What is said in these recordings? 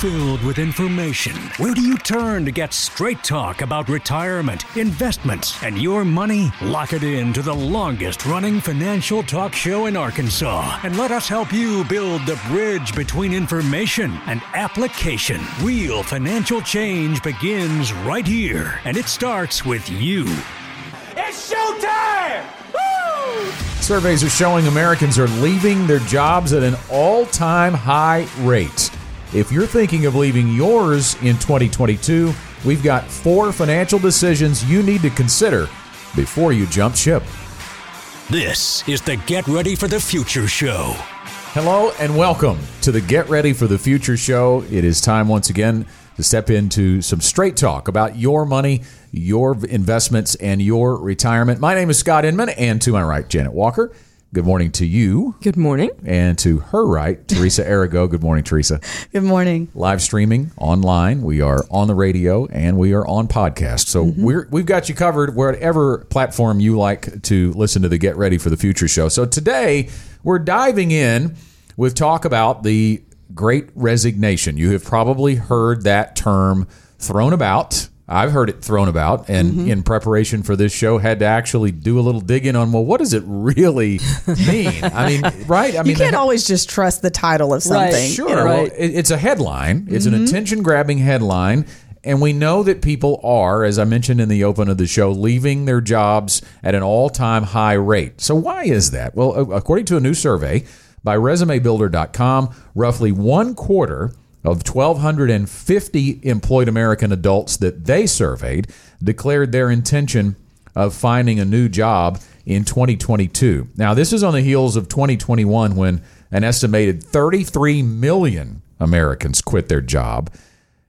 filled with information. Where do you turn to get straight talk about retirement, investments, and your money? Lock it in to the longest running financial talk show in Arkansas and let us help you build the bridge between information and application. Real financial change begins right here, and it starts with you. It's showtime! Woo! Surveys are showing Americans are leaving their jobs at an all time high rate. If you're thinking of leaving yours in 2022, we've got four financial decisions you need to consider before you jump ship. This is the Get Ready for the Future show. Hello and welcome to the Get Ready for the Future show. It is time once again to step into some straight talk about your money, your investments, and your retirement. My name is Scott Inman, and to my right, Janet Walker. Good morning to you. Good morning. And to her right, Teresa Arago. Good morning, Teresa. Good morning. Live streaming online. We are on the radio and we are on podcast. So Mm-hmm. we're, we've got you covered whatever platform you like to listen to the Get Ready for the Future show. So today we're diving in with talk about the great resignation. You have probably heard that term thrown about. I've heard it thrown about, and Mm-hmm. in preparation for this show, had to actually do a little digging on. Well, what does it really mean? I mean, right? I mean, You can't they- always just trust the title of something. Sure. you know? Well, it, it's a headline. It's Mm-hmm. an attention grabbing headline. And we know that people are, as I mentioned in the open of the show, leaving their jobs at an all time high rate. So, why is that? Well, according to a new survey by resumebuilder.com, roughly one quarter of 1,250 employed American adults that they surveyed declared their intention of finding a new job in 2022. Now, this is on the heels of 2021 when an estimated 33 million Americans quit their job,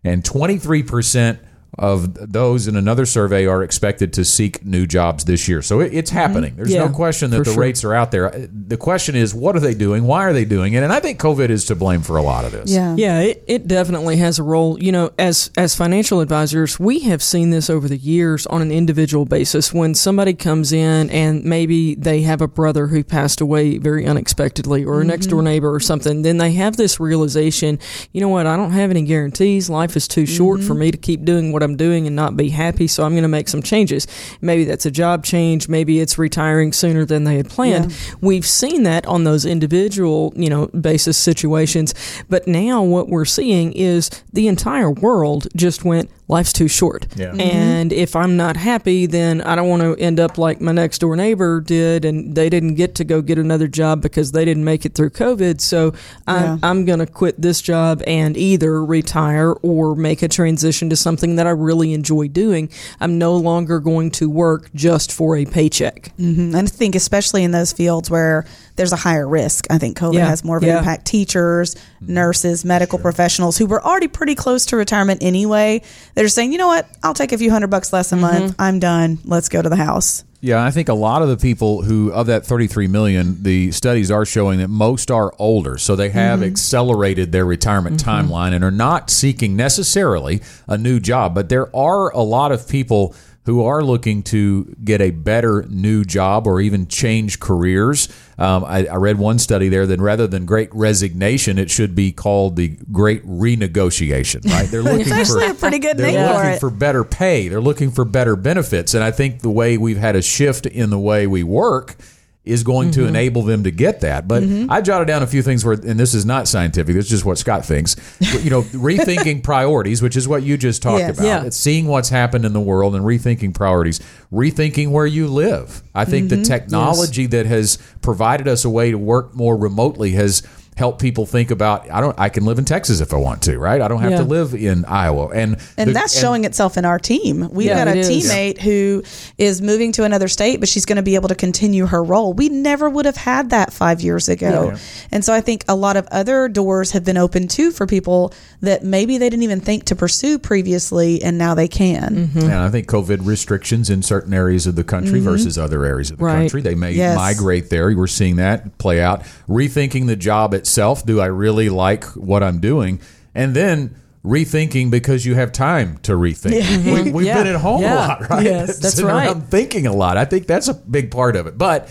and 23% of those in another survey are expected to seek new jobs this year. So it, it's mm-hmm. happening. There's Yeah, no question that the sure. rates are out there. Uh, the question is, what are they doing? Why are they doing it? And I think COVID is to blame for a lot of this. Yeah. Yeah, it, it definitely has a role. You know, as as financial advisors, we have seen this over the years on an individual basis. When somebody comes in and maybe they have a brother who passed away very unexpectedly, or a next door mm-hmm. neighbor or something, then they have this realization. You know what? I don't have any guarantees. Life is too short for mm-hmm. me to keep doing what I'm doing and not be happy. So I'm going to make some changes. Maybe that's a job change. Maybe it's retiring sooner than they had planned. We've seen that on those individual, you know, basis situations. But now what we're seeing is the entire world just went, life's too short. Yeah. And if I'm not happy, then I don't want to end up like my next door neighbor did and they didn't get to go get another job because they didn't make it through COVID. So I'm, I'm going to quit this job and either retire or make a transition to something that I really enjoy doing. I'm no longer going to work just for a paycheck. Mhm. And I think, especially in those fields where there's a higher risk, I think COVID Yeah. has more of an Yeah. impact. Teachers, mm-hmm. nurses, medical professionals who were already pretty close to retirement anyway, they're saying, you know what, I'll take a few hundred bucks less a mm-hmm. month. I'm done. Let's go to the house. Yeah, I think a lot of the people who of that 33 million, the studies are showing that most are older, so they have mm-hmm. accelerated their retirement timeline and are not seeking necessarily a new job, but there are a lot of people who are looking to get a better new job or even change careers. Um, I, I read one study there that rather than great resignation, it should be called the great renegotiation. Right? They're looking It's actually for a pretty good they're name for looking it. for better pay. They're looking for better benefits. And I think the way we've had a shift in the way we work is going Mm-hmm. to enable them to get that. But I jotted down a few things where, and this is not scientific, this is just what Scott thinks. You know, rethinking priorities, which is what you just talked Yes. about. Yeah. It's seeing what's happened in the world and rethinking priorities, rethinking where you live. I think Mm-hmm. the technology that has provided us a way to work more remotely has helped people think about I don't I can live in Texas if I want to, right? I don't have Yeah. to live in Iowa. And And the- that's showing itself in our team. We've Yeah, got a it is. teammate who is moving to another state, but she's going to be able to continue her role. We never would have had that five years ago. And so I think a lot of other doors have been open too for people that maybe they didn't even think to pursue previously, and now they can. Mm-hmm. And I think COVID restrictions in certain areas of the country versus other areas of the Right. country, they may Yes. migrate there. We're seeing that play out. Rethinking the job itself. Do I really like what I'm doing? And then rethinking because you have time to rethink. We, we've Yeah. been at home a lot, right? Yes, that's right. around thinking a lot. I think that's a big part of it. But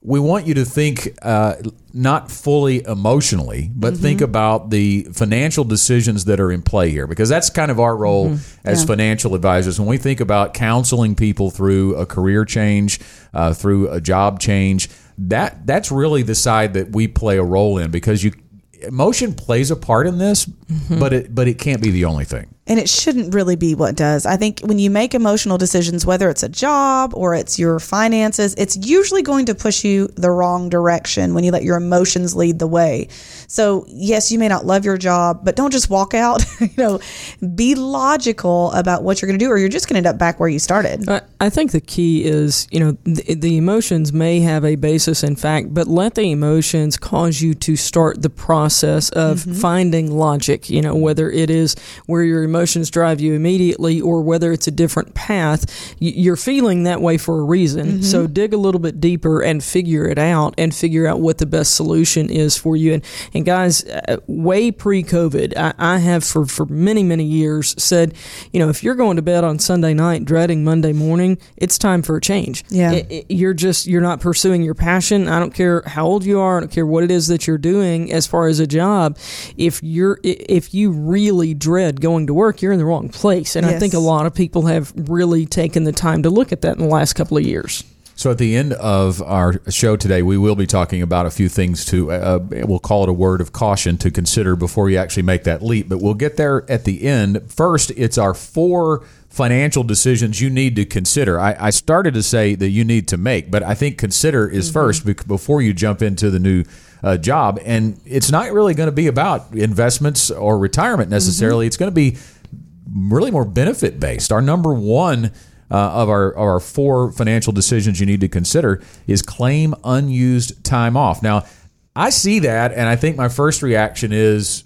we want you to think uh, not fully emotionally, but Mm-hmm. think about the financial decisions that are in play here, because that's kind of our role Mm-hmm. as financial advisors. When we think about counseling people through a career change, uh, through a job change, that that's really the side that we play a role in, because you emotion plays a part in this, Mm-hmm. but it but it can't be the only thing. And it shouldn't really be what does. I think when you make emotional decisions, whether it's a job or it's your finances, it's usually going to push you the wrong direction when you let your emotions lead the way. So, yes, you may not love your job, but don't just walk out. you know, be logical about what you're going to do, or you're just going to end up back where you started. I, think the key is, you know, the, the emotions may have a basis in fact, but let the emotions cause you to start the process of mm-hmm. finding logic, you know, whether it is where your emotions drive you immediately or whether it's a different path. You're feeling that way for a reason. So dig a little bit deeper and figure it out and figure out what the best solution is for you. And, and guys, uh, way pre COVID, I, I have for, for many, many years said, you know, if you're going to bed on Sunday night dreading Monday morning, it's time for a change. Yeah. I- I- you're just, you're not pursuing your passion. I don't care how old you are. I don't care what it is that you're doing as far as a job. If you're, if you really dread going to work, you're in the wrong place. And I think a lot of people have really taken the time to look at that in the last couple of years. So at the end of our show today, we will be talking about a few things to, uh, we'll call it a word of caution to consider before you actually make that leap. But we'll get there at the end. First, it's our four financial decisions you need to consider. I, I started to say that you need to make, but I think consider is first before you jump into the new uh, job. And it's not really going to be about investments or retirement necessarily. It's going to be really more benefit based. Our number one uh, of our of our four financial decisions you need to consider is claim unused time off. Now, I see that, and I think my first reaction is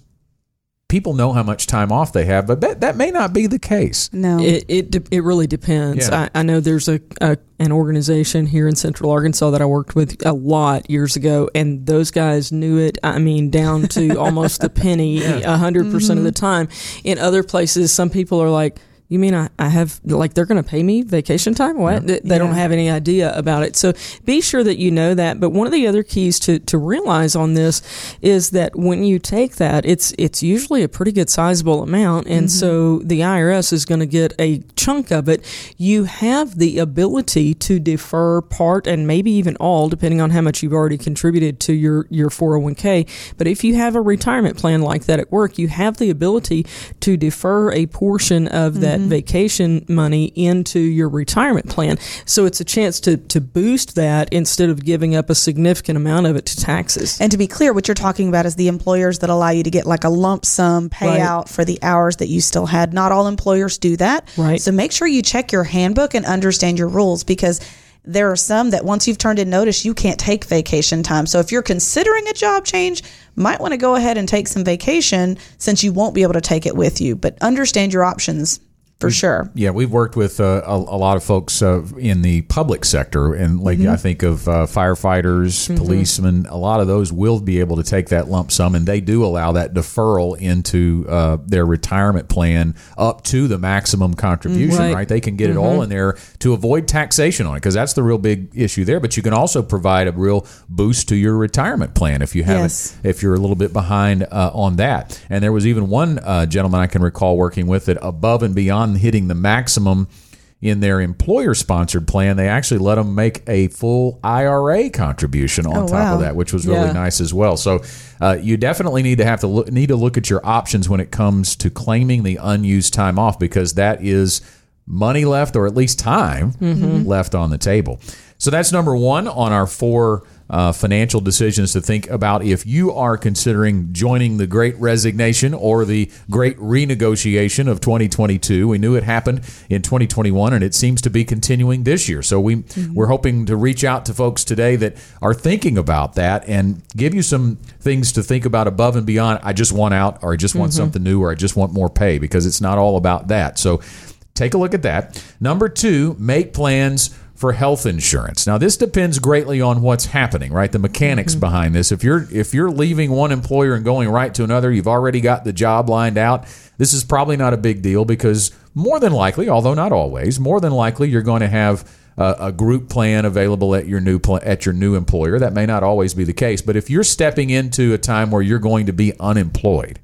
people know how much time off they have, but that, that may not be the case. No. It it, de- it really depends. Yeah. I, I know there's a, a an organization here in Central Arkansas that I worked with a lot years ago, and those guys knew it. I mean, down to almost the penny, a hundred percent of the mm-hmm. time. In other places, some people are like. You mean I, I have like they're going to pay me vacation time? What they, they don't have any idea about it. So be sure that you know that. But one of the other keys to, to realize on this is that when you take that, it's it's usually a pretty good sizable amount, and mm-hmm. so the IRS is going to get a chunk of it. You have the ability to defer part and maybe even all, depending on how much you've already contributed to your your 401k. But if you have a retirement plan like that at work, you have the ability to defer a portion of that Mm-hmm. vacation money into your retirement plan. So it's a chance to, to boost that instead of giving up a significant amount of it to taxes. And to be clear, what you're talking about is the employers that allow you to get like a lump sum payout for the hours that you still had. Not all employers do that. Right. So make sure you check your handbook and understand your rules because there are some that once you've turned in notice, you can't take vacation time. So if you're considering a job change, might want to go ahead and take some vacation since you won't be able to take it with you. But understand your options for sure. Yeah, we've worked with uh, a, a lot of folks uh, in the public sector, and like I think of uh, firefighters, policemen. A lot of those will be able to take that lump sum, and they do allow that deferral into uh, their retirement plan up to the maximum contribution. Right. Right. they can get it all in there to avoid taxation on it because that's the real big issue there. But you can also provide a real boost to your retirement plan if you haven't Yes. if you're a little bit behind uh, on that. And there was even one uh, gentleman I can recall working with that above and beyond hitting the maximum in their employer sponsored plan, they actually let them make a full IRA contribution on Oh, top wow. of that, which was really Yeah. nice as well. So uh, you definitely need to have to look, need to look at your options when it comes to claiming the unused time off because that is money left or at least time left on the table. So that's number one on our four uh, financial decisions to think about if you are considering joining the great resignation or the great renegotiation of 2022. We knew it happened in 2021 and it seems to be continuing this year. So we we're hoping to reach out to folks today that are thinking about that and give you some things to think about above and beyond I just want out or I just want something new or I just want more pay because it's not all about that. So Take a look at that. Number two, make plans for health insurance. Now, this depends greatly on what's happening, right? The mechanics behind this. If you're if you're leaving one employer and going right to another, you've already got the job lined out. This is probably not a big deal because more than likely, although not always, more than likely you're going to have uh, a group plan available at your new pl- at your new employer. That may not always be the case, but if you're stepping into a time where you're going to be unemployed,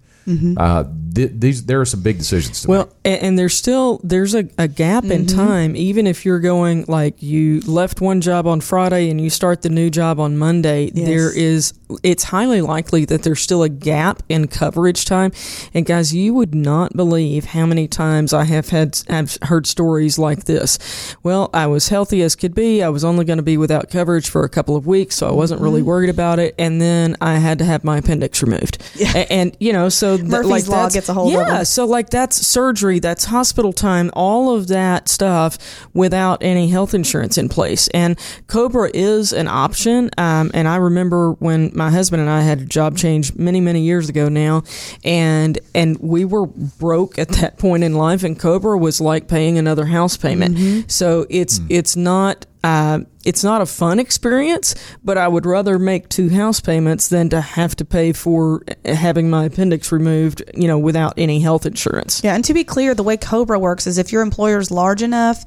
uh, th- these there are some big decisions to Mm-hmm. Well, make. and, and there's still there's a, a gap in time. Even if you're going like you left one job on Friday and you start the new job on Monday, Yes. there is it's highly likely that there's still a gap in coverage time. And guys, you would not believe how many times I have had have heard stories like this. Well, I was healthy as could be. I was only going to be without coverage for a couple of weeks, so I wasn't really worried about it. And then I had to have my appendix removed. A- And, you know, so th- Murphy's like Law gets a hold of yeah, so like that's surgery, that's hospital time, all of that stuff without any health insurance in place. And Cobra is an option. Um, and I remember when my husband and I had a job change many, many years ago now, and and we were broke at that point in life, and Cobra was like paying another house payment. Mm-hmm. So it's it's not. Uh, it's not a fun experience, but I would rather make two house payments than to have to pay for having my appendix removed, you know, without any health insurance. Yeah, and to be clear, the way Cobra works is if your employer is large enough,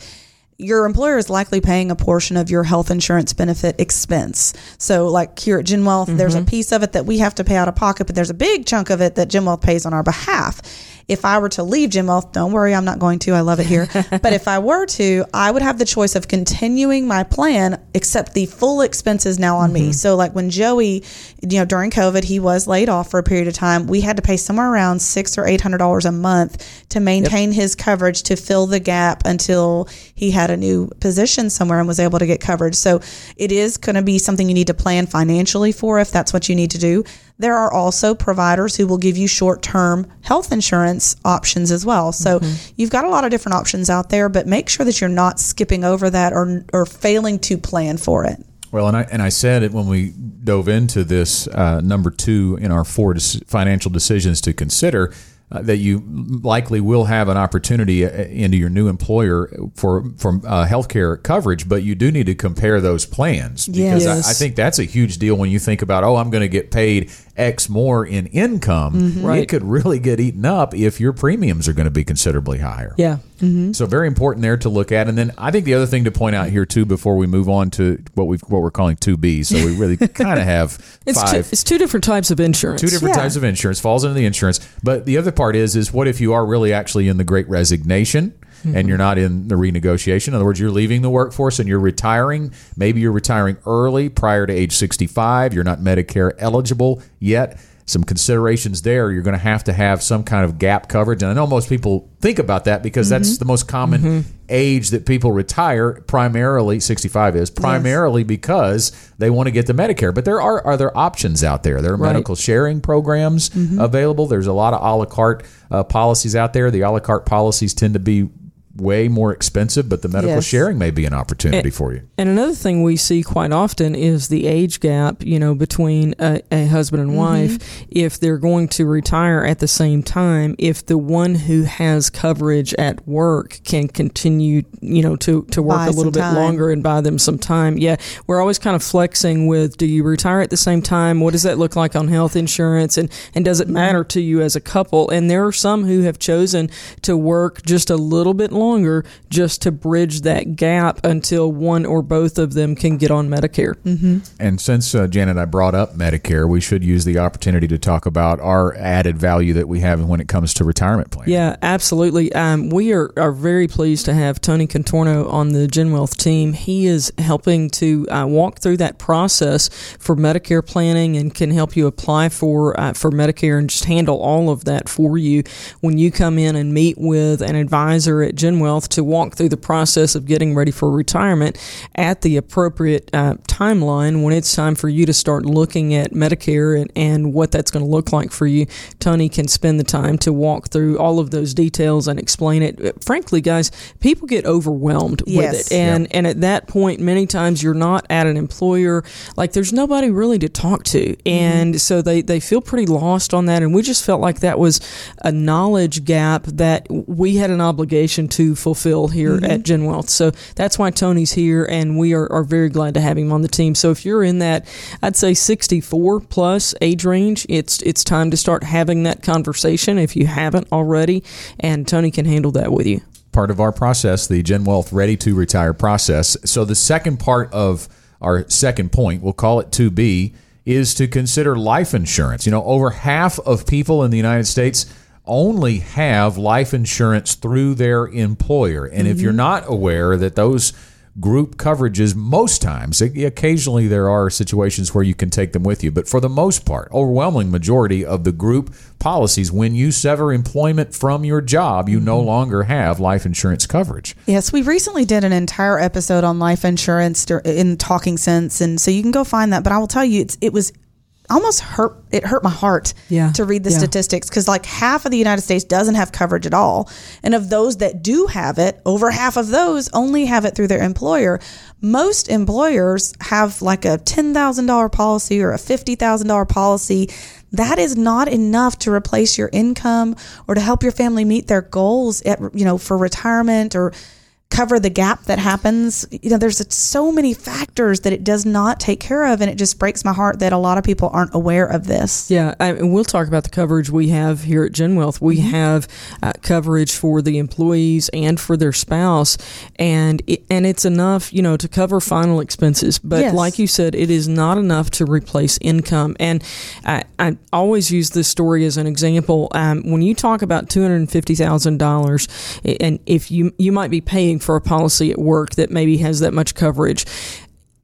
your employer is likely paying a portion of your health insurance benefit expense. So, like here at Gen Wealth, there's a piece of it that we have to pay out of pocket, but there's a big chunk of it that Gen Wealth pays on our behalf. If I were to leave Gen Wealth, don't worry, I'm not going to. I love it here. but if I were to, I would have the choice of continuing my plan, except the full expenses now on me. Mm-hmm. So, like when Joey, you know, during COVID, he was laid off for a period of time. We had to pay somewhere around six or eight hundred dollars a month to maintain his coverage to fill the gap until he had a new position somewhere and was able to get coverage. So it is going to be something you need to plan financially for if that's what you need to do. There are also providers who will give you short term health insurance options as well. So you've got a lot of different options out there, but make sure that you're not skipping over that or, or failing to plan for it. Well, and I and I said it when we dove into this uh, number two in our four financial decisions to consider. Uh, that you likely will have an opportunity uh, into your new employer for for uh, healthcare coverage, but you do need to compare those plans because Yes. I, I think that's a huge deal when you think about oh I'm going to get paid X more in income. Mm-hmm. It Right. could really get eaten up if your premiums are going to be considerably higher. Yeah. Mm-hmm. So very important there to look at. And then I think the other thing to point out here too, before we move on to what we what we're calling two B. So we really kind of have It's two, five. it's two different types of insurance. Two different Yeah. types of insurance falls into the insurance, but the other part is is what if you are really actually in the Great Resignation and you're not in the renegotiation? In other words, you're leaving the workforce and you're retiring. Maybe you're retiring early, prior to age 65. You're not Medicare eligible yet. Some considerations there. You're going to have to have some kind of gap coverage, and I know most people think about that because that's mm-hmm. the most common mm-hmm. age that people retire. Primarily, 65 is primarily because they want to get the Medicare. But there are other options out there. There are Right. medical sharing programs mm-hmm. available. There's a lot of a la carte uh, policies out there. The a la carte policies tend to be way more expensive, but the medical Yes. sharing may be an opportunity for you. And another thing we see quite often is the age gap, you know, between a, a husband and mm-hmm. wife. If they're going to retire at the same time, if the one who has coverage at work can continue, you know, to, to work Buy a little bit time. longer and buy them some time. Yeah. We're always kind of flexing with do you retire at the same time? What does that look like on health insurance? And, and does it matter to you as a couple? And there are some who have chosen to work just a little bit longer just to bridge that gap until one or both of them can get on Medicare. And since uh, Janet, I brought up Medicare, we should use the opportunity to talk about our added value that we have when it comes to retirement planning. Yeah, absolutely. Um, we are, are very pleased to have Tony Contorno on the GenWealth team. He is helping to uh, walk through that process for Medicare planning and can help you apply for uh, for Medicare and just handle all of that for you when you come in and meet with an advisor at GenWealth to walk through the process of getting ready for retirement at the appropriate uh, timeline when it's time for you to start looking at Medicare and, and what that's going to look like for you. Tony can spend the time to walk through all of those details and explain it. Uh, Frankly, guys, people get overwhelmed Yes. with it. And and at that point many times you're not at an employer like there's nobody really to talk to. And so they they feel pretty lost on that and we just felt like that was a knowledge gap that we had an obligation to fulfill here at mm-hmm. Gen Wealth. So that's why Tony's here and we are, are very glad to have him on the team. So if you're in that I'd say 64 plus age range, it's it's time to start having that conversation if you haven't already and Tony can handle that with you. part of our process, the Gen Wealth Ready to Retire process. So the second part of our second point, we'll call it 2B, is to consider life insurance. You know, over half of people in the United States only have life insurance through their employer. And if you're mm-hmm. not aware that those group coverages most times occasionally there are situations where you can take them with you but for the most part overwhelming majority of the group policies when you sever employment from your job you no mm-hmm. longer have life insurance coverage Yes, we recently did an entire episode on life insurance in Talking Sense, and so you can go find that. But I will tell you, it's, it was almost hurt. It hurt my heart Yeah. to read the Yeah. statistics because like half of the United States doesn't have coverage at all, and of those that do have it, over half of those only have it through their employer. Most employers have like a ten thousand dollar policy or a fifty thousand dollar policy. That is not enough to replace your income or to help your family meet their goals at you know for retirement or cover the gap that happens. You know, there's so many factors that it does not take care of, and it just breaks my heart that a lot of people aren't aware of this. Yeah, I, and we'll talk about the coverage we have here at Gen Wealth. We have uh, coverage for the employees and for their spouse, and it, and it's enough, you know, to cover final expenses. But Yes. like you said, it is not enough to replace income. And I, I always use this story as an example. Um, when you talk about two hundred fifty thousand dollars, and if you you might be paying for a policy at work that maybe has that much coverage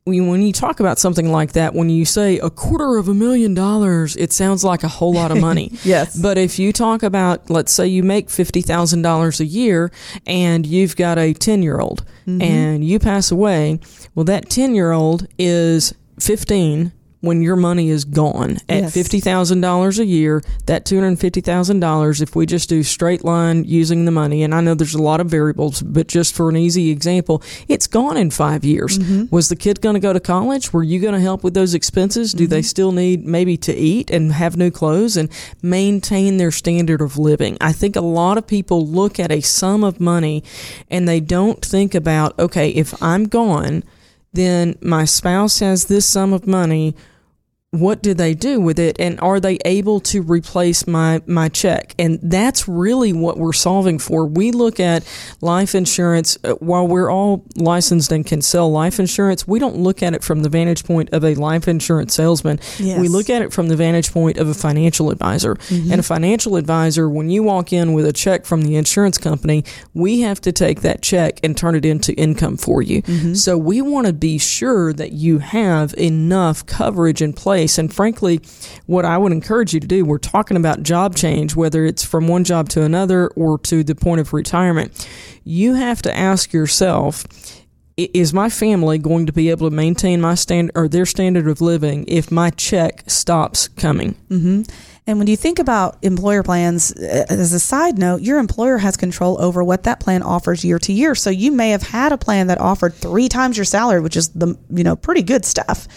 when you talk about something like that, when you say a quarter of a million dollars, it sounds like a whole lot of money. Yes. But if you talk about, let's say you make $50,000 a year and you've got a 10 year old mm-hmm. and you pass away, well, that 10 year old is 15 when your money is gone at Yes. $50,000 a year, that $250,000, if we just do straight line using the money, and I know there's a lot of variables, but just for an easy example, it's gone in five years. Mm-hmm. Was the kid going to go to college? Were you going to help with those expenses? Do they mm-hmm. still need maybe to eat and have new clothes and maintain their standard of living? I think a lot of people look at a sum of money and they don't think about, okay, if I'm gone, then my spouse has this sum of money what do they do with it and are they able to replace my my check? And that's really what we're solving for. We look at life insurance uh, while we're all licensed and can sell life insurance we don't look at it from the vantage point of a life insurance salesman. Yes. we look at it from the vantage point of a financial advisor. And a financial advisor when you walk in with a check from the insurance company we have to take that check and turn it into income for you. So we want to be sure that you have enough coverage in place. And frankly what i would encourage you to do we're talking about job change whether it's from one job to another or to the point of retirement. You have to ask yourself is my family going to be able to maintain my stand or their standard of living if my check stops coming? And when you think about employer plans, uh, as a side note, your employer has control over what that plan offers year to year. So you may have had a plan that offered three times your salary, which is the you know pretty good stuff,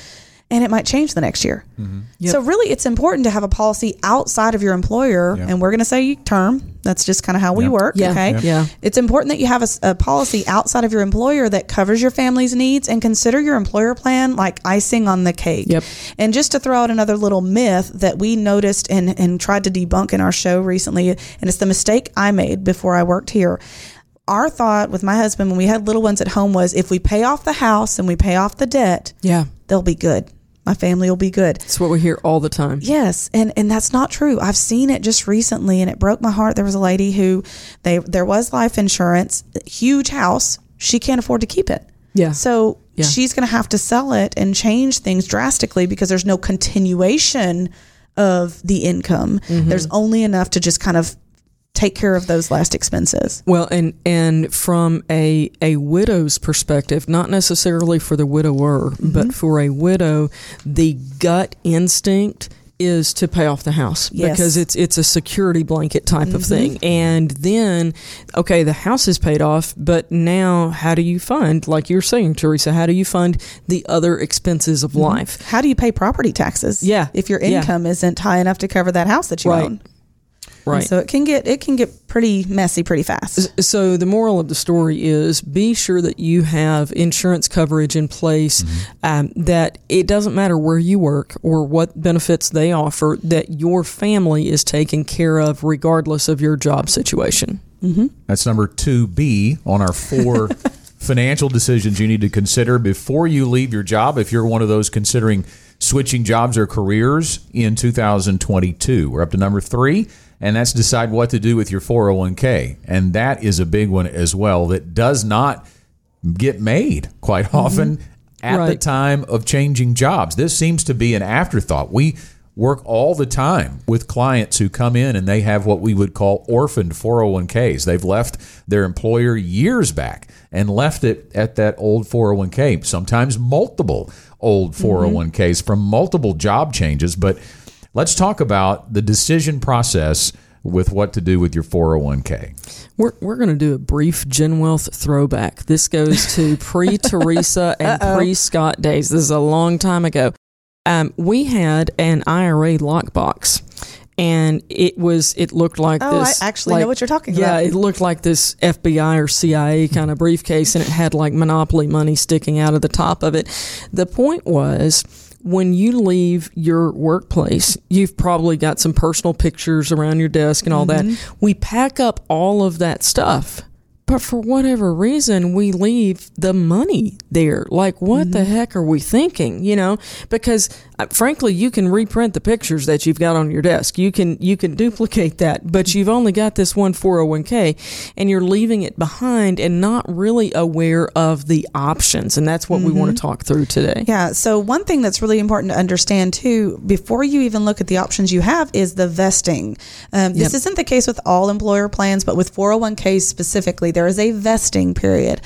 and it might change the next year. Mm-hmm. Yep. So really, it's important to have a policy outside of your employer, Yeah. and we're going to say term. That's just kind of how we Yeah. work. Yeah. Okay. Yeah. Yeah. It's important that you have a policy outside of your employer that covers your family's needs and consider your employer plan like icing on the cake. Yep. And just to throw out another little myth that we noticed and, and tried to debunk in our show recently, and it's the mistake I made before I worked here. Our thought with my husband when we had little ones at home was if we pay off the house and we pay off the debt, yeah they'll be good. My family will be good. that's what we hear all the time Yes, and and that's not true. I've seen it just recently, and it broke my heart. There was a lady who they there was life insurance, huge house. She can't afford to keep it. Yeah. So Yeah. she's going to have to sell it and change things drastically because there's no continuation of the income. Mm-hmm. There's only enough to just kind of take care of those last expenses. Well, and and from a a widow's perspective, not necessarily for the widower, Mm-hmm. but for a widow, the gut instinct is to pay off the house Yes. Mm-hmm. because it's it's a security blanket type of thing. And then okay, the house is paid off, but now how do you fund like you're saying Teresa, how do you fund the other expenses of life? How do you pay property taxes? Yeah. if your Yeah. income isn't high enough to cover that house that you Right. own. Right. So it can get it can get pretty messy pretty fast. So the moral of the story is be sure that you have insurance coverage in place um, that it doesn't matter where you work or what benefits they offer that your family is taken care of regardless of your job situation. Mm-hmm. That's number 2B on our four financial decisions you need to consider before you leave your job if you're one of those considering switching jobs or careers in 2022. We're up to number three, and that's decide what to do with your 401k. And that is a big one as well that does not get made quite mm-hmm. often at right. the time of changing jobs. This seems to be an afterthought. We work all the time with clients who come in and they have what we would call orphaned 401ks. They've left their employer years back and left it at that old 401k, sometimes multiple old 401ks mm-hmm. from multiple job changes. But let's talk about the decision process with what to do with your 401k. We're, we're going to do a brief Gen Wealth throwback. This goes to pre Teresa and pre Scott days. This is a long time ago. Um, we had an IRA lockbox and it was it looked like oh, this. I actually like, know what you're talking yeah, about. Yeah, it looked like this FBI or CIA kind of briefcase, and it had like monopoly money sticking out of the top of it. The point was. When you leave your workplace, you've probably got some personal pictures around your desk and all mm-hmm. that. We pack up all of that stuff but for whatever reason, we leave the money there. Like, what mm-hmm. the heck are we thinking? You know, because frankly, you can reprint the pictures that you've got on your desk. You can you can duplicate that, but you've only got this one 401k, and you're leaving it behind and not really aware of the options. And that's what mm-hmm. we want to talk through today. Yeah. So one thing that's really important to understand too, before you even look at the options you have, is the vesting. Um, this yep. isn't the case with all employer plans, but with 401ks specifically, there is a vesting period.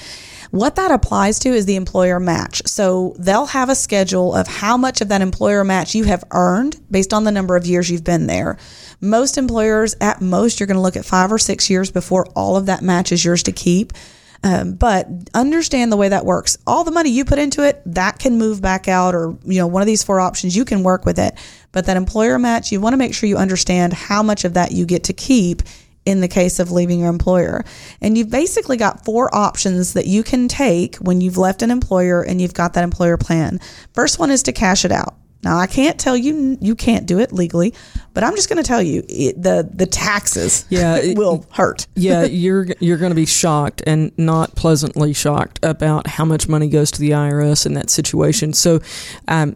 What that applies to is the employer match. So they'll have a schedule of how much of that employer match you have earned based on the number of years you've been there. Most employers, at most, you're going to look at five or six years before all of that match is yours to keep. Um, but understand the way that works. All the money you put into it, that can move back out, or you know, one of these four options, you can work with it. But that employer match, you want to make sure you understand how much of that you get to keep in the case of leaving your employer. And you've basically got four options that you can take when you've left an employer and you've got that employer plan. First one is to cash it out. Now I can't tell you you can't do it legally, but I'm just going to tell you it, the the taxes yeah it, will hurt. yeah, you're you're going to be shocked and not pleasantly shocked about how much money goes to the IRS in that situation. So, um,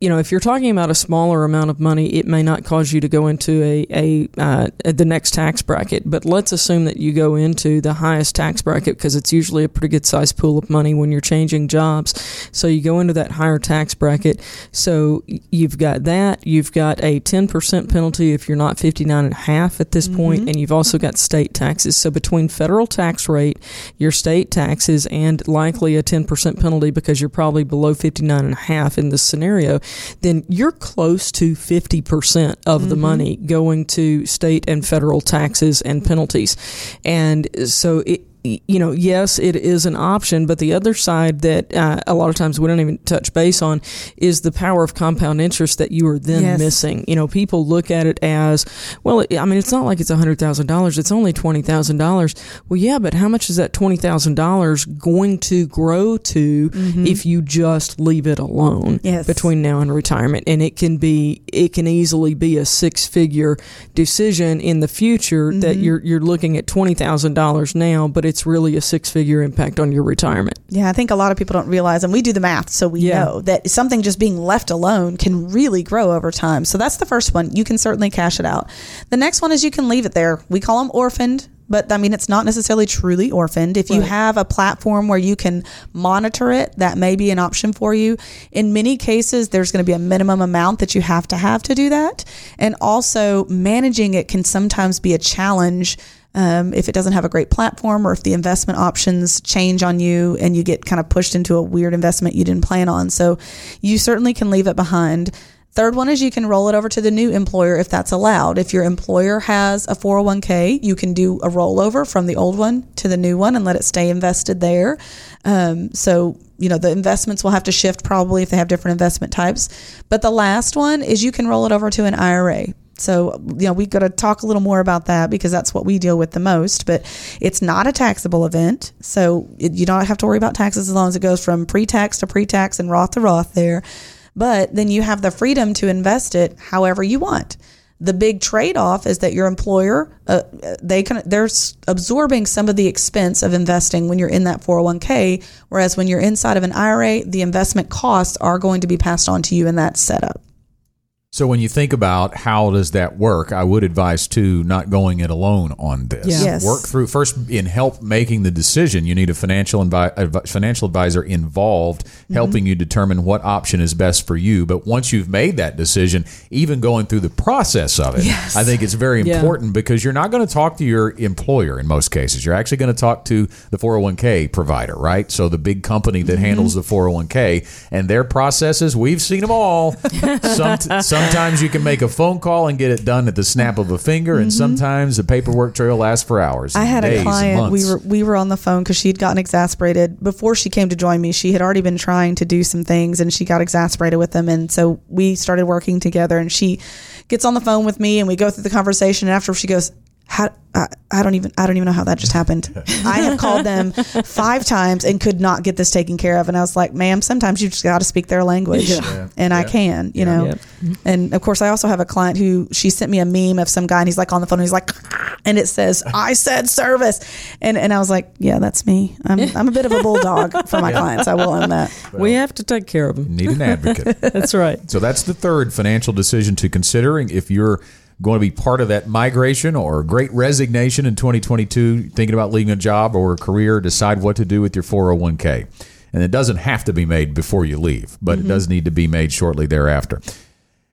you know, if you're talking about a smaller amount of money, it may not cause you to go into a, a uh, the next tax bracket. But let's assume that you go into the highest tax bracket because it's usually a pretty good sized pool of money when you're changing jobs. So you go into that higher tax bracket. So you've got that. You've got a 10% penalty if you're not 59 and a half at this mm-hmm. point, and you've also got state taxes. So between federal tax rate, your state taxes, and likely a 10% penalty because you're probably below 59 and a half in this scenario then you're close to 50% of mm-hmm. the money going to state and federal taxes and penalties. And so it, you know, yes, it is an option, but the other side that uh, a lot of times we don't even touch base on is the power of compound interest that you are then yes. missing. You know, people look at it as, well, I mean, it's not like it's $100,000, it's only $20,000. Well, yeah, but how much is that $20,000 going to grow to mm-hmm. if you just leave it alone yes. between now and retirement? And it can be, it can easily be a six figure decision in the future mm-hmm. that you're, you're looking at $20,000 now, but it's really a six figure impact on your retirement. Yeah, I think a lot of people don't realize, and we do the math, so we yeah. know that something just being left alone can really grow over time. So that's the first one. You can certainly cash it out. The next one is you can leave it there. We call them orphaned but I mean, it's not necessarily truly orphaned. If you have a platform where you can monitor it, that may be an option for you. In many cases, there's going to be a minimum amount that you have to have to do that. And also, managing it can sometimes be a challenge um, if it doesn't have a great platform or if the investment options change on you and you get kind of pushed into a weird investment you didn't plan on. So you certainly can leave it behind. Third one is you can roll it over to the new employer if that's allowed. If your employer has a 401k, you can do a rollover from the old one to the new one and let it stay invested there. Um, so, you know, the investments will have to shift probably if they have different investment types. But the last one is you can roll it over to an IRA. So, you know, we've got to talk a little more about that because that's what we deal with the most. But it's not a taxable event. So it, you don't have to worry about taxes as long as it goes from pre tax to pre tax and Roth to Roth there. But then you have the freedom to invest it however you want. the big trade off is that your employer uh, they can they're absorbing some of the expense of investing when you're in that 401k, whereas when you're inside of an IRA, the investment costs are going to be passed on to you in that setup. So when you think about how does that work, I would advise to not going it alone on this. Yeah. Yes. Work through first in help making the decision. You need a financial advi- advi- financial advisor involved, Mm-hmm. helping you determine what option is best for you. But once you've made that decision, even going through the process of it, Yes. I think it's very Yeah. important because you're not going to talk to your employer in most cases. You're actually going to talk to the 401k provider, right? So the big company that handles the 401k and their processes, we've seen them all. Some, sometimes you can make a phone call and get it done at the snap of a finger, and mm-hmm. sometimes the paperwork trail lasts for hours. I had days, a client. We were we were on the phone because she had gotten exasperated before she came to join me. She had already been trying to do some things, and she got exasperated with them. And so we started working together. And she gets on the phone with me, and we go through the conversation. And after she goes, "How I, I don't even I don't even know how that just happened. I have called them five times and could not get this taken care of." And I was like, "Ma'am, sometimes you just got to speak their language, and I can, you know." Yep. And of course, I also have a client who she sent me a meme of some guy, and he's like on the phone, and he's like, and it says, "I said service," and and I was like, "Yeah, that's me. I'm I'm a bit of a bulldog for my clients. I will own that." we have to take care of them. need an advocate. That's right. So that's the third financial decision to considering if you're going to be part of that migration or great resignation in 2022, thinking about leaving a job or a career, decide what to do with your 401k. And it doesn't have to be made before you leave, but it mm-hmm. does need to be made shortly thereafter.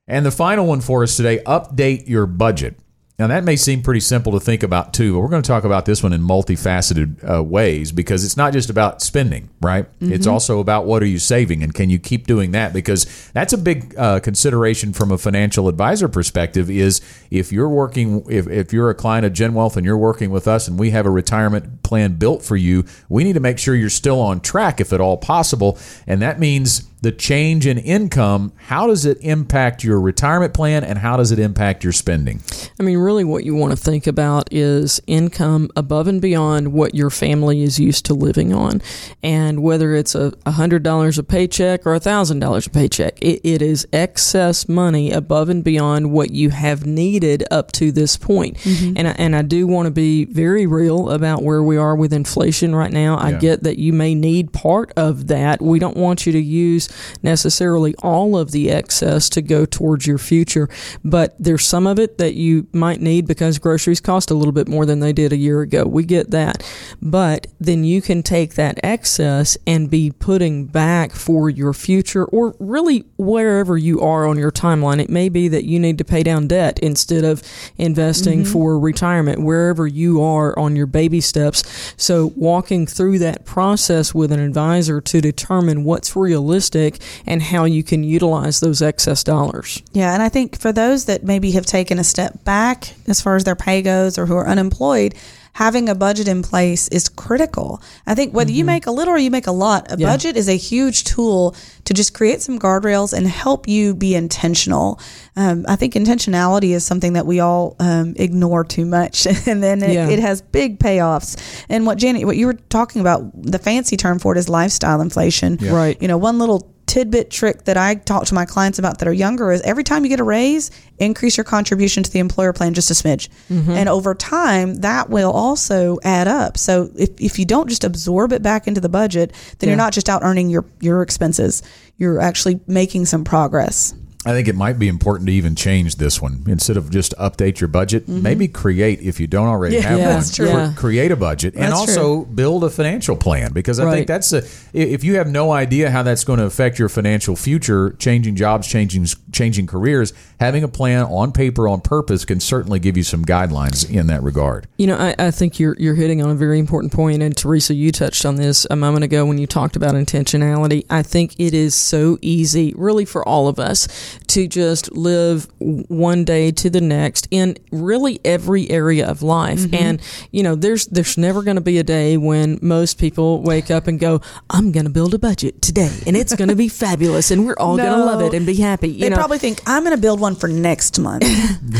And the final one for us today update your budget. Now, that may seem pretty simple to think about too, but we're going to talk about this one in multifaceted uh, ways because it's not just about spending, right? It's also about what are you saving and can you keep doing that? Because that's a big uh, consideration from a financial advisor perspective is if you're working, if, if you're a client of Gen Wealth and you're working with us and we have a retirement plan built for you, we need to make sure you're still on track if at all possible. And that means the change in income, how does it impact your retirement plan and how does it impact your spending? I mean, really, what you want to think about is income above and beyond what your family is used to living on. And whether it's a $100 a paycheck or a $1,000 a paycheck, it, it is excess money above and beyond what you have needed up to this point. Mm-hmm. And, I, and I do want to be very real about where we are with inflation right now. I get that you may need part of that. We don't want you to use necessarily all of the excess to go towards your future, but there's some of it that you might need because groceries cost a little bit more than they did a year ago. We get that. But then you can take that excess and be putting back for your future or really wherever you are on your timeline. It may be that you need to pay down debt instead of investing mm-hmm. for retirement, wherever you are on your baby steps. So walking through that process with an advisor to determine what's realistic and how you can utilize those excess dollars. Yeah, and I think for those that maybe have taken a step back as far as their pay goes or who are unemployed, having a budget in place is critical. I think whether you make a little or you make a lot, a Yeah. budget is a huge tool to just create some guardrails and help you be intentional. Um, I think intentionality is something that we all um, ignore too much, and then it, Yeah. it has big payoffs. And what Janet, what you were talking about, the fancy term for it is lifestyle inflation. Right. You know, one little tidbit trick that I talk to my clients about that are younger is every time you get a raise, increase your contribution to the employer plan just a smidge. Mm-hmm. And over time, that will also add up. So if, if you don't just absorb it back into the budget, then Yeah. you're not just out earning your, your expenses. You're actually making some progress. I think it might be important to even change this one instead of just update your budget. Maybe create if you don't already Mm-hmm. Yeah, have Yeah, one. true. cre- Create a budget and That's also build a financial plan because I Right. think that's a. If you have no idea how that's going to affect your financial future, changing jobs, changing changing careers, having a plan on paper on purpose can certainly give you some guidelines in that regard. You know, I, I think you're you're hitting on a very important point, and Teresa, you touched on this a moment ago when you talked about intentionality. I think it is so easy, really, for all of us to just live one day to the next in really every area of life. And you know, there's there's never going to be a day when most people wake up and go, "I'm going to build a budget today, and it's going to be fabulous, and we're all going to love it and be happy." You They know, probably think I'm going to build one for next month.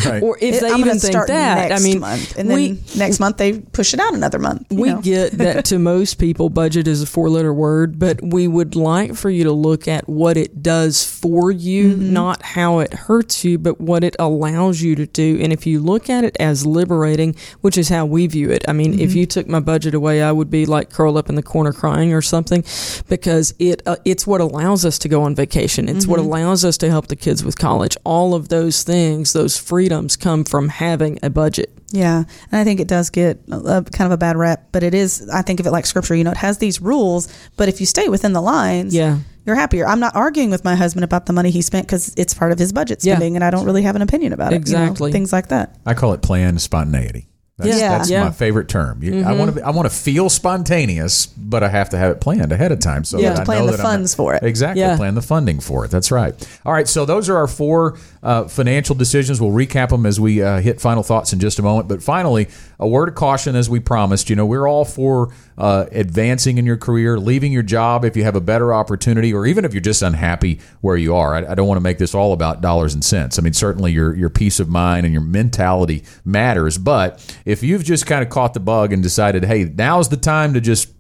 Right. or if they I'm even gonna think start that, next I mean, month, and then we next month they push it out another month. you we know? get that to most people, budget is a four letter word, but we would like for you to look at what it does for you, Mm-hmm. Not how it hurts you, but what it allows you to do. And if you look at it as liberating, which is how we view it, I mean, if you took my budget away, I would be like curled up in the corner crying or something, because it uh, it's what allows us to go on vacation. It's what allows us to help the kids with college. All of those things, those freedoms, come from having a budget. Yeah, and I think it does get a, a kind of a bad rep, but it is. I think of it like scripture. You know, it has these rules, but if you stay within the lines, Yeah. You're happier. I'm not arguing with my husband about the money he spent because it's part of his budget Yeah. spending, and I don't really have an opinion about it. you know, Exactly. things like that. I call it planned spontaneity. That's, Yeah. that's Yeah. my favorite term. You, I want to. I want to feel spontaneous, but I have to have it planned ahead of time. So Yeah. that To I plan know the that I'm funds for it. Exactly. Yeah. Plan the funding for it. That's right. All right. So those are our four uh, financial decisions. We'll recap them as we uh, hit final thoughts in just a moment. But finally, a word of caution, as we promised. You know, we're all for uh, advancing in your career, leaving your job if you have a better opportunity, or even if you're just unhappy where you are. I, I don't want to make this all about dollars and cents. I mean, certainly your your peace of mind and your mentality matters. But if you've just kind of caught the bug and decided, hey, now's the time to just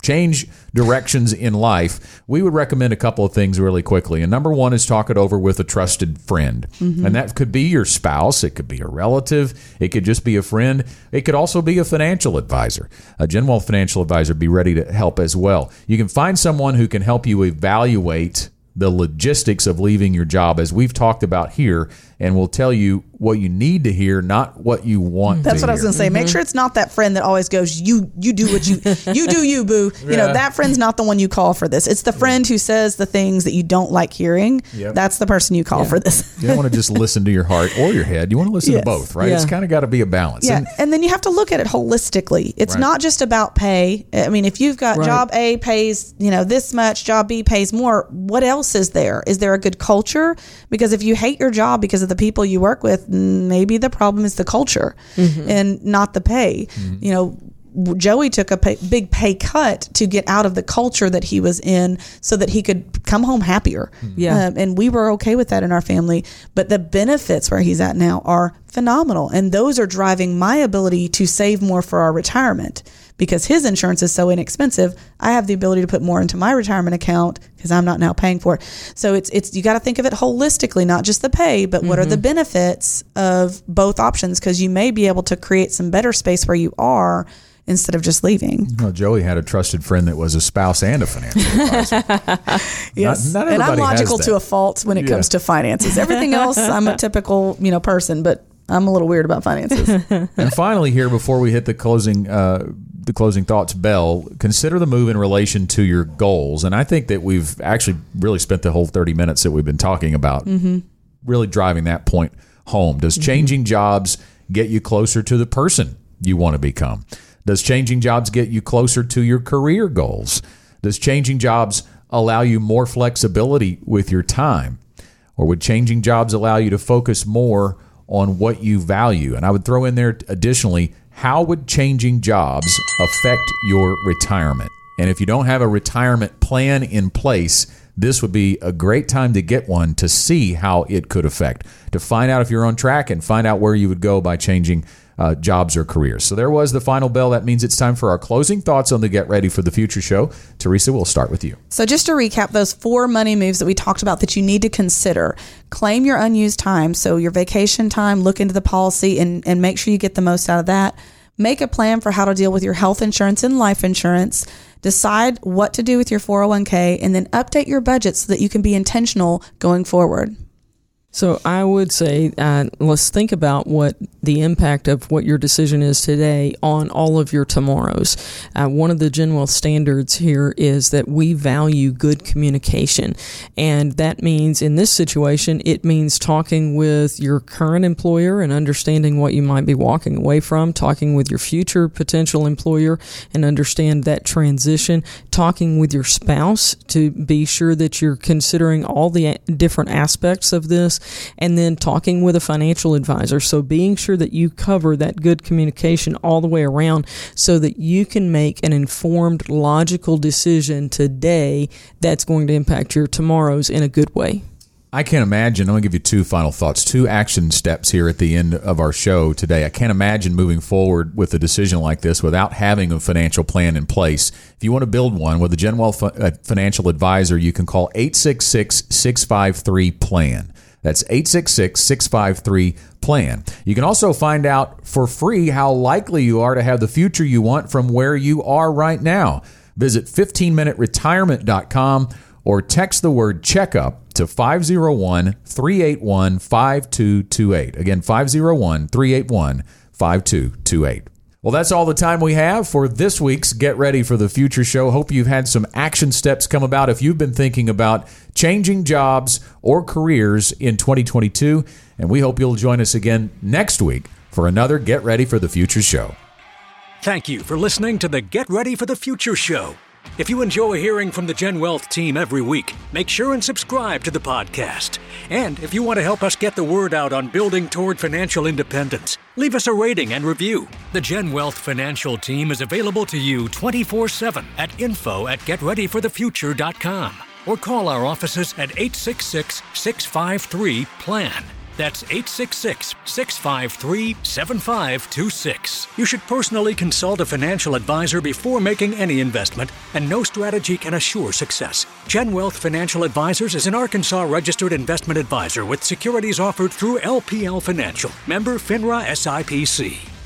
change directions in life, we would recommend a couple of things really quickly. And number one is talk it over with a trusted friend. Mm-hmm. And that could be your spouse, it could be a relative, it could just be a friend, it could also be a financial advisor. A Genwealth financial advisor be ready to help as well. You can find someone who can help you evaluate the logistics of leaving your job as we've talked about here and will tell you what you need to hear not what you want That's to what I was going to say. Make mm-hmm. sure it's not that friend that always goes, "You you do what you you do you boo." You know that friend's not the one you call for this. It's the friend who says the things that you don't like hearing. Yep. That's the person you call for this. You don't want to just listen to your heart or your head. You want to listen Yes. to both, right? It's kind of got to be a balance. Yeah, And and then you have to look at it holistically. It's Right. not just about pay. I mean, if you've got Right. job A pays, you know, this much, job B pays more, what else is there? Is there a good culture? Because if you hate your job because of the people you work with, maybe the problem is the culture mm-hmm. and not the pay. Mm-hmm. You know, Joey took a pay, big pay cut to get out of the culture that he was in so that he could come home happier. Mm-hmm. Yeah. Um, and we were okay with that in our family. But the benefits where he's at now are phenomenal. And those are driving my ability to save more for our retirement because his insurance is so inexpensive. I have the ability to put more into my retirement account because I'm not now paying for it. So it's, it's, you got to think of it holistically, not just the pay, but what are the benefits of both options? Because you may be able to create some better space where you are instead of just leaving. well, Joey had a trusted friend that was a spouse and a financial advisor. Yes. not and I'm logical to a fault when it Yeah. comes to finances. Everything else, I'm a typical, you know, person, but I'm a little weird about finances. and finally, here before we hit the closing, uh, the closing thoughts bell, consider the move in relation to your goals. And I think that we've actually really spent the whole thirty minutes that we've been talking about mm-hmm. really driving that point home. Does mm-hmm. changing jobs get you closer to the person you want to become? Does changing jobs get you closer to your career goals? Does changing jobs allow you more flexibility with your time? Or would changing jobs allow you to focus more on what you value? And I would throw in there additionally, how would changing jobs affect your retirement? And if you don't have a retirement plan in place, this would be a great time to get one to see how it could affect, to find out if you're on track and find out where you would go by changing uh, jobs or careers. So there was the final bell. That means it's time for our closing thoughts on the Get Ready for the Future show. Teresa, we'll start with you. so, just to recap those four money moves that we talked about that you need to consider claim your unused time. So, your vacation time, look into the policy and, and make sure you get the most out of that. Make a plan for how to deal with your health insurance and life insurance. Decide what to do with your 401k and then update your budget so that you can be intentional going forward. So I would say, uh, let's think about what the impact of what your decision is today on all of your tomorrows. Uh, one of the Genwealth standards here is that we value good communication, and that means in this situation, it means talking with your current employer and understanding what you might be walking away from, talking with your future potential employer and understand that transition, talking with your spouse to be sure that you're considering all the different aspects of this and then talking with a financial advisor. So being sure that you cover that good communication all the way around so that you can make an informed, logical decision today that's going to impact your tomorrows in a good way. I can't imagine. I'm going to give you two final thoughts, two action steps here at the end of our show today. I can't imagine moving forward with a decision like this without having a financial plan in place. If you want to build one with a Genwealth fi- uh, financial advisor, you can call 866 653 PLAN. That's 866 653 PLAN. You can also find out for free how likely you are to have the future you want from where you are right now. Visit 15minuteretirement.com or text the word checkup to 501 381 5228. Again, 501 381 5228. Well, that's all the time we have for this week's Get Ready for the Future show. Hope you've had some action steps come about if you've been thinking about changing jobs or careers in 2022. And we hope you'll join us again next week for another Get Ready for the Future show. Thank you for listening to the Get Ready for the Future show. If you enjoy hearing from the Gen Wealth team every week, make sure and subscribe to the podcast. And if you want to help us get the word out on building toward financial independence, leave us a rating and review. The Gen Wealth financial team is available to you 24 7 at info at getreadyforthefuture.com or call our offices at 866 653 PLAN. That's 866 653 7526. You should personally consult a financial advisor before making any investment, and no strategy can assure success. Gen Wealth Financial Advisors is an Arkansas registered investment advisor with securities offered through LPL Financial, member FINRA SIPC.